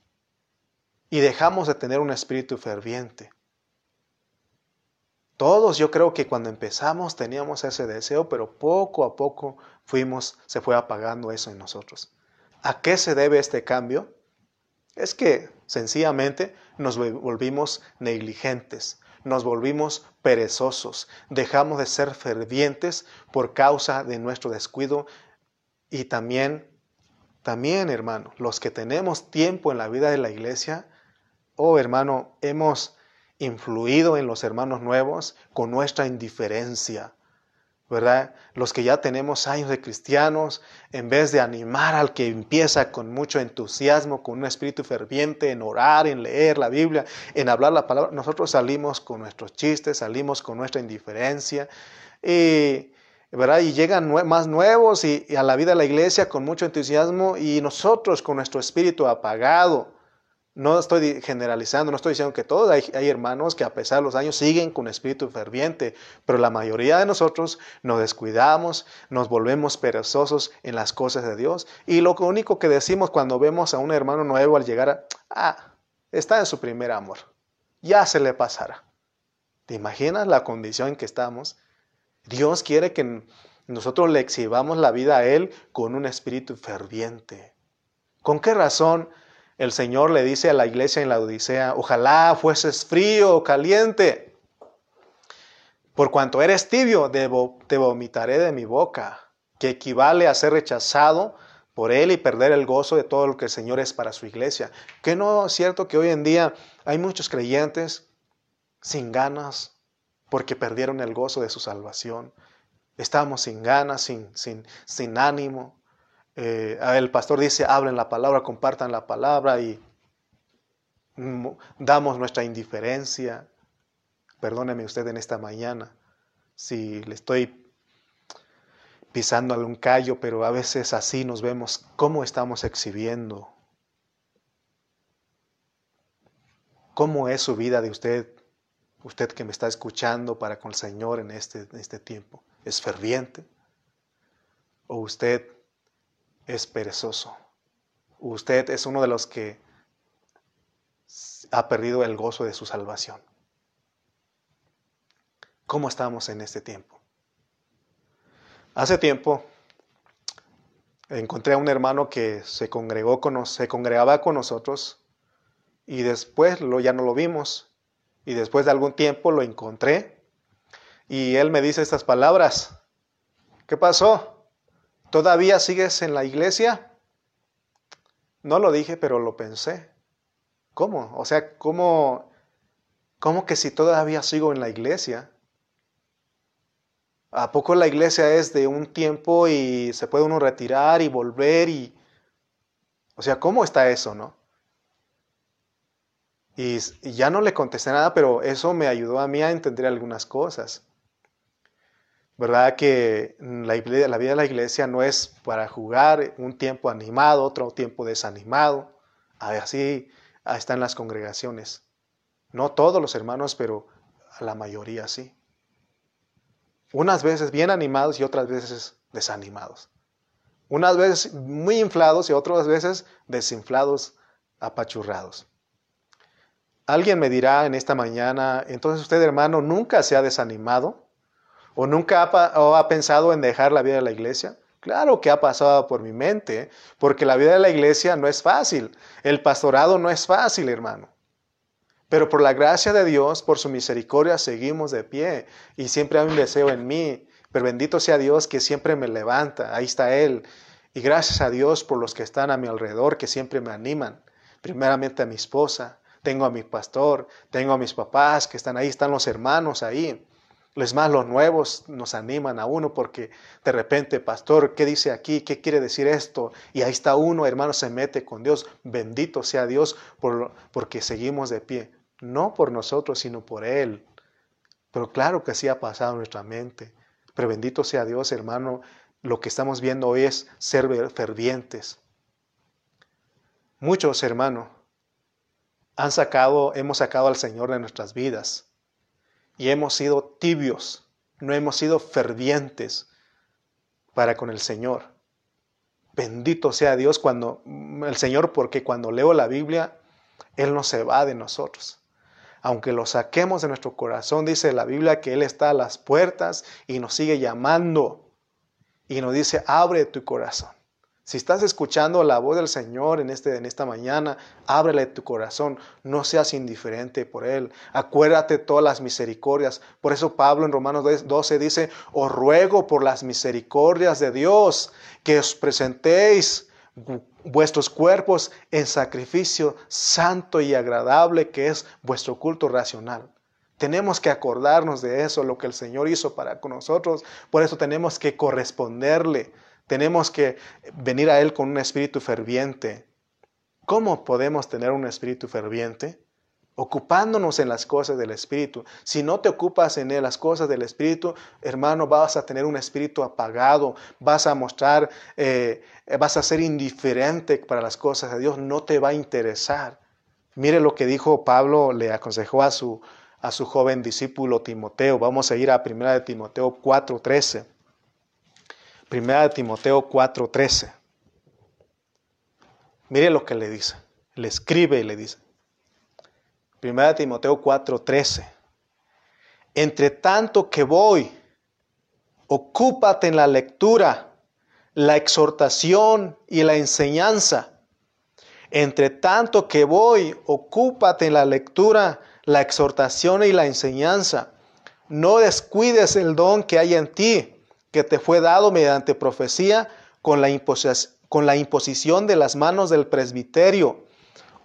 y dejamos de tener un espíritu ferviente. Todos yo creo que cuando empezamos teníamos ese deseo, pero poco a poco fuimos, se fue apagando eso en nosotros. ¿A qué se debe este cambio? Es que sencillamente nos volvimos negligentes, nos volvimos perezosos, dejamos de ser fervientes por causa de nuestro descuido y también, también hermano, los que tenemos tiempo en la vida de la iglesia, oh hermano, hemos influido en los hermanos nuevos con nuestra indiferencia. ¿Verdad? Los que ya tenemos años de cristianos, en vez de animar al que empieza con mucho entusiasmo, con un espíritu ferviente en orar, en leer la Biblia, en hablar la palabra, nosotros salimos con nuestros chistes, salimos con nuestra indiferencia, y, ¿verdad? Y llegan más nuevos y a la vida de la iglesia con mucho entusiasmo y nosotros con nuestro espíritu apagado. No estoy generalizando, no estoy diciendo que todos hay, hermanos que a pesar de los años siguen con espíritu ferviente, pero la mayoría de nosotros nos descuidamos, nos volvemos perezosos en las cosas de Dios. Y lo único que decimos cuando vemos a un hermano nuevo al llegar a, ah, está en su primer amor, ya se le pasará. ¿Te imaginas la condición en que estamos? Dios quiere que nosotros le exhibamos la vida a Él con un espíritu ferviente. ¿Con qué razón? El Señor le dice a la iglesia en la Odisea, ojalá fueses frío o caliente. Por cuanto eres tibio, te vomitaré de mi boca, que equivale a ser rechazado por Él y perder el gozo de todo lo que el Señor es para su iglesia. Que no es cierto que hoy en día hay muchos creyentes sin ganas porque perdieron el gozo de su salvación. Estamos sin ganas, sin, sin, sin ánimo, eh, el pastor dice, hablen la palabra, compartan la palabra y damos nuestra indiferencia. Perdóneme usted en esta mañana si le estoy pisando algún callo, pero a veces así nos vemos cómo estamos exhibiendo. ¿Cómo es su vida de usted, usted que me está escuchando para con el Señor en este, en este tiempo? ¿Es ferviente? ¿O usted es perezoso. Usted es uno de los que ha perdido el gozo de su salvación. ¿Cómo estamos en este tiempo? Hace tiempo encontré a un hermano que se, congregó con, se congregaba con nosotros y después lo, ya no lo vimos. Y después de algún tiempo lo encontré y él me dice estas palabras. ¿Qué pasó? ¿Todavía sigues en la iglesia? No lo dije, pero lo pensé. ¿Cómo? O sea, ¿cómo, cómo que si todavía sigo en la iglesia? ¿A poco la iglesia es de un tiempo y se puede uno retirar y volver y... O sea, ¿cómo está eso, no? Y, y ya no le contesté nada, pero eso me ayudó a mí a entender algunas cosas. ¿Verdad que la, vida de la iglesia no es para jugar un tiempo animado, otro tiempo desanimado? Así están las congregaciones. No todos los hermanos, pero la mayoría sí. Unas veces bien animados y otras veces desanimados. Unas veces muy inflados y otras veces desinflados, apachurrados. Alguien me dirá en esta mañana, entonces usted hermano nunca se ha desanimado. ¿O nunca ha, pensado en dejar la vida de la iglesia? Claro que ha pasado por mi mente, porque la vida de la iglesia no es fácil. El pastorado no es fácil, hermano. Pero por la gracia de Dios, por su misericordia, seguimos de pie. Y siempre hay un deseo en mí. Pero bendito sea Dios que siempre me levanta. Ahí está Él. Y gracias a Dios por los que están a mi alrededor, que siempre me animan. Primeramente a mi esposa. Tengo a mi pastor. Tengo a mis papás que están ahí. Están los hermanos ahí. Les más, los nuevos nos animan a uno porque de repente, pastor, ¿qué dice aquí? ¿Qué quiere decir esto? Y ahí está uno, hermano, se mete con Dios. Bendito sea Dios por, porque seguimos de pie. No por nosotros, sino por Él. Pero claro que sí ha pasado en nuestra mente. Pero bendito sea Dios, hermano. Lo que estamos viendo hoy es ser fervientes. Muchos, hermano, han sacado, hemos sacado al Señor de nuestras vidas y hemos sido tibios, no hemos sido fervientes para con el Señor. Bendito sea Dios cuando el Señor, porque cuando leo la Biblia, Él no se va de nosotros. Aunque lo saquemos de nuestro corazón, dice la Biblia que Él está a las puertas y nos sigue llamando. Y nos dice, abre tu corazón. Si estás escuchando la voz del Señor en, este, en esta mañana, ábrele tu corazón, no seas indiferente por Él. Acuérdate todas las misericordias. Por eso Pablo en Romanos 12 dice, os ruego por las misericordias de Dios que os presentéis vuestros cuerpos en sacrificio santo y agradable que es vuestro culto racional. Tenemos que acordarnos de eso, lo que el Señor hizo para con nosotros. Por eso tenemos que corresponderle. Tenemos que venir a Él con un espíritu ferviente. ¿Cómo podemos tener un espíritu ferviente? ocupándonos en las cosas del Espíritu. Si no te ocupas en las cosas del Espíritu, hermano, vas a tener un espíritu apagado, vas a mostrar, eh, vas a ser indiferente para las cosas de Dios, no te va a interesar. Mire lo que dijo Pablo, le aconsejó a su, a su joven discípulo Timoteo. Vamos a ir a 1 de Timoteo 4.13. 1 de Timoteo 4.13. Mire lo que le dice. Le escribe y le dice. 1 Timoteo 4:13. Entre tanto que voy, ocúpate en la lectura, la exhortación y la enseñanza. Entre tanto que voy, ocúpate en la lectura, la exhortación y la enseñanza. No descuides el don que hay en ti, que te fue dado mediante profecía con la, con la imposición de las manos del presbiterio.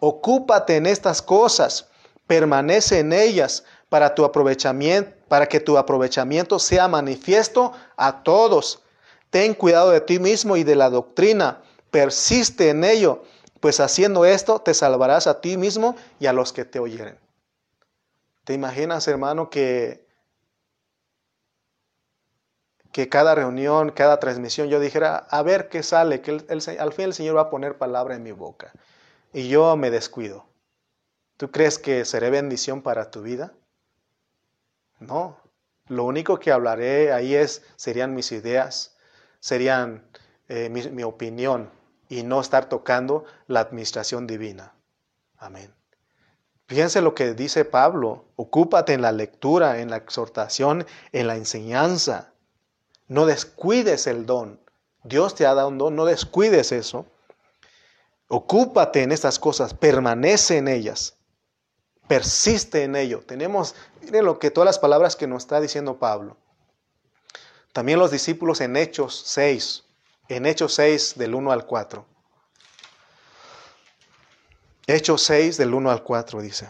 Ocúpate en estas cosas permanece en ellas para tu aprovechamiento, para que tu aprovechamiento sea manifiesto a todos. Ten cuidado de ti mismo y de la doctrina, persiste en ello, pues haciendo esto te salvarás a ti mismo y a los que te oyeren. ¿Te imaginas, hermano, que que cada reunión, cada transmisión yo dijera, a ver qué sale, que al fin el Señor va a poner palabra en mi boca y yo me descuido? ¿Tú crees que seré bendición para tu vida? No. Lo único que hablaré ahí es, serían mis ideas, serían eh, mi, mi opinión y no estar tocando la administración divina. Amén. Fíjense lo que dice Pablo, ocúpate en la lectura, en la exhortación, en la enseñanza. No descuides el don. Dios te ha dado un don, no descuides eso. Ocúpate en estas cosas, permanece en ellas persiste en ello. Tenemos, miren lo que todas las palabras que nos está diciendo Pablo. También los discípulos en Hechos 6, en Hechos 6 del 1 al 4. Hechos 6 del 1 al 4 dice.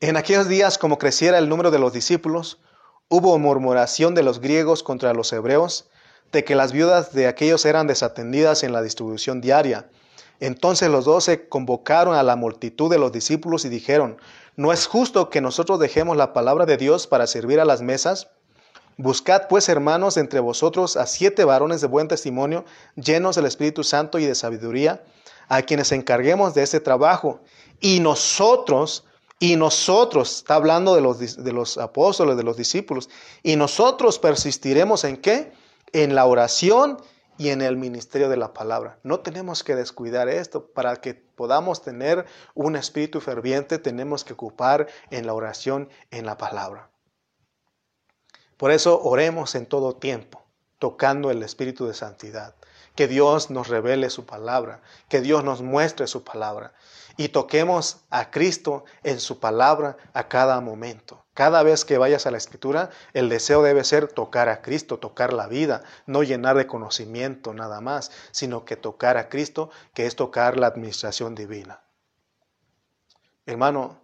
En aquellos días, como creciera el número de los discípulos, hubo murmuración de los griegos contra los hebreos, de que las viudas de aquellos eran desatendidas en la distribución diaria entonces los doce convocaron a la multitud de los discípulos y dijeron, ¿no es justo que nosotros dejemos la palabra de Dios para servir a las mesas? Buscad pues, hermanos, entre vosotros a siete varones de buen testimonio, llenos del Espíritu Santo y de sabiduría, a quienes encarguemos de ese trabajo. Y nosotros, y nosotros, está hablando de los, de los apóstoles, de los discípulos, y nosotros persistiremos en qué? En la oración y en el ministerio de la palabra. No tenemos que descuidar esto. Para que podamos tener un espíritu ferviente, tenemos que ocupar en la oración, en la palabra. Por eso oremos en todo tiempo, tocando el espíritu de santidad. Que Dios nos revele su palabra, que Dios nos muestre su palabra y toquemos a Cristo en su palabra a cada momento. Cada vez que vayas a la escritura, el deseo debe ser tocar a Cristo, tocar la vida, no llenar de conocimiento nada más, sino que tocar a Cristo, que es tocar la administración divina. Hermano,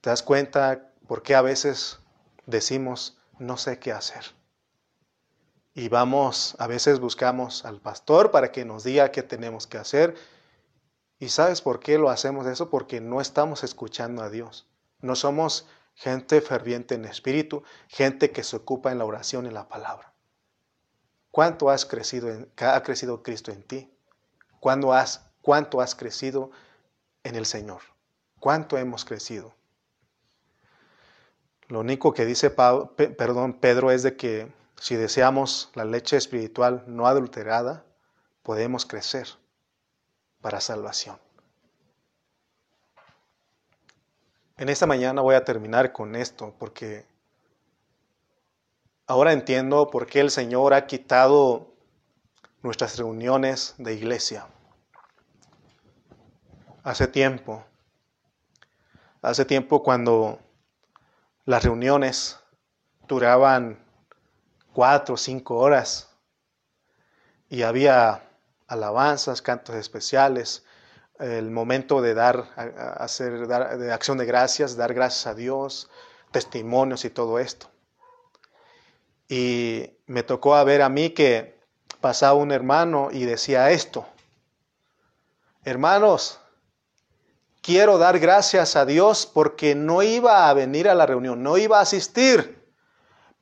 ¿te das cuenta por qué a veces decimos no sé qué hacer? Y vamos, a veces buscamos al pastor para que nos diga qué tenemos que hacer ¿Y sabes por qué lo hacemos eso? Porque no estamos escuchando a Dios. No somos gente ferviente en espíritu, gente que se ocupa en la oración y la palabra. ¿Cuánto has crecido en, ha crecido Cristo en ti? ¿Cuánto has, ¿Cuánto has crecido en el Señor? ¿Cuánto hemos crecido? Lo único que dice perdón, Pedro es de que si deseamos la leche espiritual no adulterada, podemos crecer para salvación. En esta mañana voy a terminar con esto porque ahora entiendo por qué el Señor ha quitado nuestras reuniones de iglesia. Hace tiempo, hace tiempo cuando las reuniones duraban cuatro o cinco horas y había alabanzas, cantos especiales, el momento de dar, hacer, de acción de gracias, dar gracias a Dios, testimonios y todo esto. Y me tocó a ver a mí que pasaba un hermano y decía esto, hermanos, quiero dar gracias a Dios porque no iba a venir a la reunión, no iba a asistir,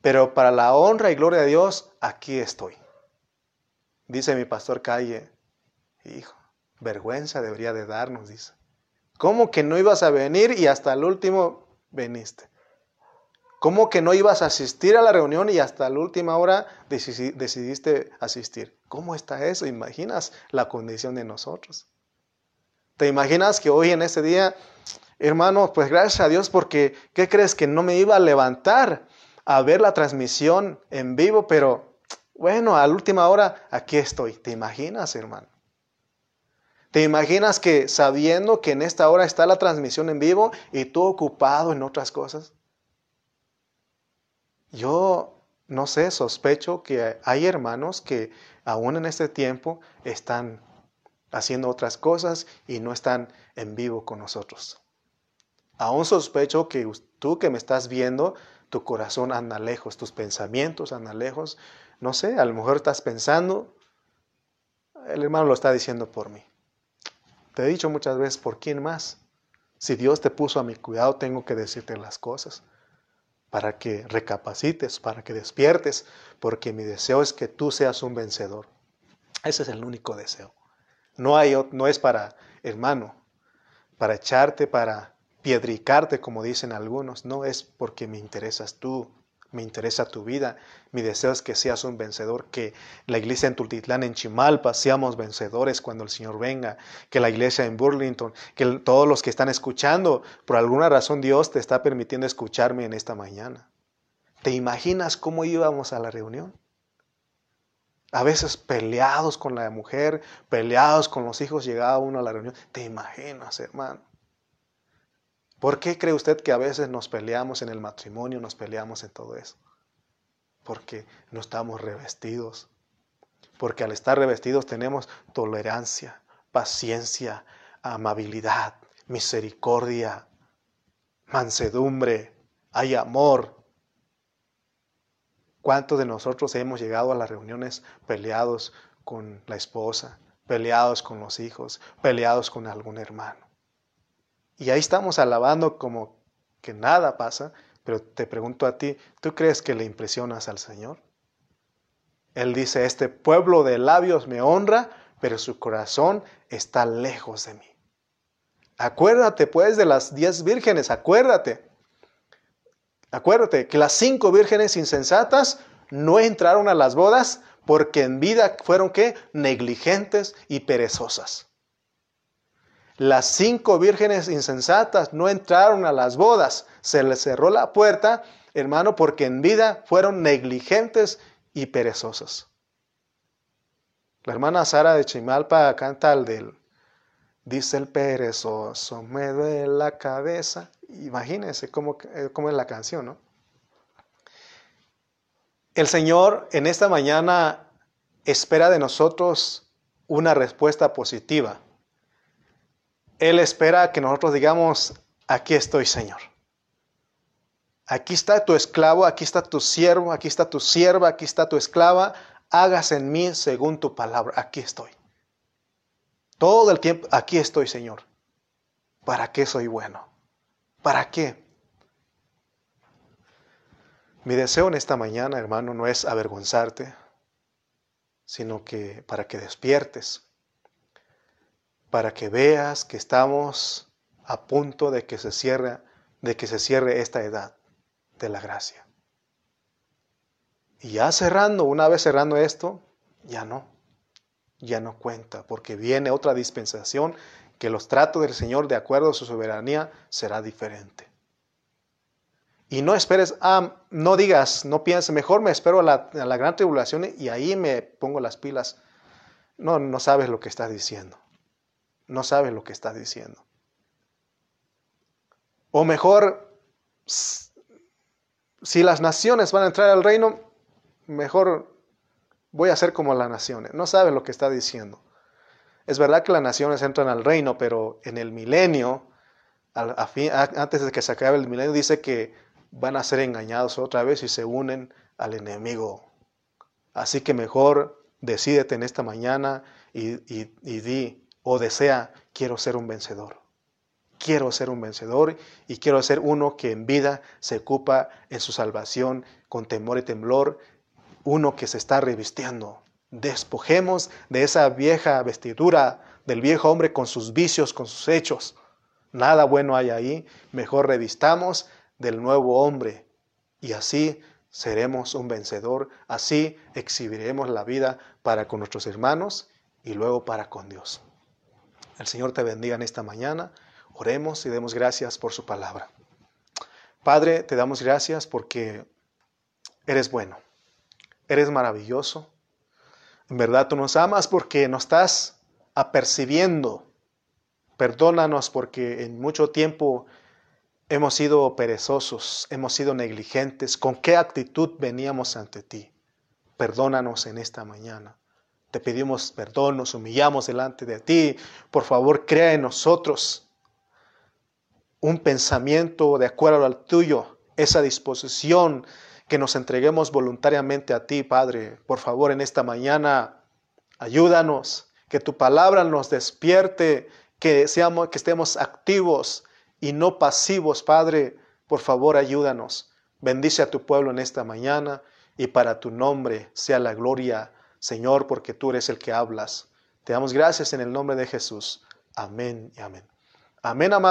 pero para la honra y gloria de Dios, aquí estoy. Dice mi pastor Calle, hijo, vergüenza debería de darnos, dice. ¿Cómo que no ibas a venir y hasta el último veniste? ¿Cómo que no ibas a asistir a la reunión y hasta la última hora decidiste asistir? ¿Cómo está eso? ¿Imaginas la condición de nosotros? ¿Te imaginas que hoy en este día, hermano, pues gracias a Dios porque, ¿qué crees? Que no me iba a levantar a ver la transmisión en vivo, pero bueno, a la última hora aquí estoy. ¿Te imaginas, hermano? ¿Te imaginas que sabiendo que en esta hora está la transmisión en vivo y tú ocupado en otras cosas? Yo no sé, sospecho que hay hermanos que aún en este tiempo están haciendo otras cosas y no están en vivo con nosotros. Aún sospecho que tú que me estás viendo, tu corazón anda lejos, tus pensamientos andan lejos. No sé, a lo mejor estás pensando, el hermano lo está diciendo por mí. Te he dicho muchas veces, ¿por quién más? Si Dios te puso a mi cuidado, tengo que decirte las cosas para que recapacites, para que despiertes, porque mi deseo es que tú seas un vencedor. Ese es el único deseo. No, hay, no es para, hermano, para echarte, para piedricarte, como dicen algunos. No es porque me interesas tú, me interesa tu vida. Mi deseo es que seas un vencedor, que la iglesia en Tultitlán, en Chimalpa, seamos vencedores cuando el Señor venga, que la iglesia en Burlington, que todos los que están escuchando, por alguna razón Dios te está permitiendo escucharme en esta mañana. ¿Te imaginas cómo íbamos a la reunión? A veces peleados con la mujer, peleados con los hijos, llegaba uno a la reunión. ¿Te imaginas, hermano? ¿Por qué cree usted que a veces nos peleamos en el matrimonio, nos peleamos en todo eso? Porque no estamos revestidos. Porque al estar revestidos tenemos tolerancia, paciencia, amabilidad, misericordia, mansedumbre, hay amor. ¿Cuántos de nosotros hemos llegado a las reuniones peleados con la esposa, peleados con los hijos, peleados con algún hermano? Y ahí estamos alabando como que nada pasa, pero te pregunto a ti, ¿tú crees que le impresionas al Señor? Él dice, este pueblo de labios me honra, pero su corazón está lejos de mí. Acuérdate pues de las diez vírgenes, acuérdate. Acuérdate que las cinco vírgenes insensatas no entraron a las bodas porque en vida fueron qué? Negligentes y perezosas. Las cinco vírgenes insensatas no entraron a las bodas. Se les cerró la puerta, hermano, porque en vida fueron negligentes y perezosos. La hermana Sara de Chimalpa canta al del, dice el perezoso, me duele la cabeza. Imagínense cómo, eh, cómo es la canción, ¿no? El Señor en esta mañana espera de nosotros una respuesta positiva. Él espera que nosotros digamos, aquí estoy Señor. Aquí está tu esclavo, aquí está tu siervo, aquí está tu sierva, aquí está tu esclava. Hagas en mí según tu palabra. Aquí estoy. Todo el tiempo, aquí estoy Señor. ¿Para qué soy bueno? ¿Para qué? Mi deseo en esta mañana, hermano, no es avergonzarte, sino que para que despiertes, para que veas que estamos a punto de que se cierre, de que se cierre esta edad de la gracia. Y ya cerrando, una vez cerrando esto, ya no, ya no cuenta, porque viene otra dispensación que los tratos del Señor de acuerdo a su soberanía será diferente. Y no esperes, ah, no digas, no pienses, mejor me espero a la, a la gran tribulación y ahí me pongo las pilas. No, no sabes lo que estás diciendo no sabe lo que está diciendo. O mejor, si las naciones van a entrar al reino, mejor voy a ser como las naciones. No sabe lo que está diciendo. Es verdad que las naciones entran al reino, pero en el milenio, antes de que se acabe el milenio, dice que van a ser engañados otra vez y se unen al enemigo. Así que mejor decídete en esta mañana y di o desea, quiero ser un vencedor. Quiero ser un vencedor y quiero ser uno que en vida se ocupa en su salvación con temor y temblor, uno que se está revistiendo. Despojemos de esa vieja vestidura del viejo hombre con sus vicios, con sus hechos. Nada bueno hay ahí. Mejor revistamos del nuevo hombre y así seremos un vencedor. Así exhibiremos la vida para con nuestros hermanos y luego para con Dios. El Señor te bendiga en esta mañana. Oremos y demos gracias por su palabra. Padre, te damos gracias porque eres bueno, eres maravilloso. En verdad tú nos amas porque nos estás apercibiendo. Perdónanos porque en mucho tiempo hemos sido perezosos, hemos sido negligentes. ¿Con qué actitud veníamos ante ti? Perdónanos en esta mañana. Te pedimos perdón, nos humillamos delante de ti. Por favor, crea en nosotros un pensamiento de acuerdo al tuyo, esa disposición que nos entreguemos voluntariamente a ti, Padre. Por favor, en esta mañana, ayúdanos, que tu palabra nos despierte, que, seamos, que estemos activos y no pasivos, Padre. Por favor, ayúdanos. Bendice a tu pueblo en esta mañana y para tu nombre sea la gloria, Señor, porque tú eres el que hablas. Te damos gracias en el nombre de Jesús. Amén y amén. Amén, amado.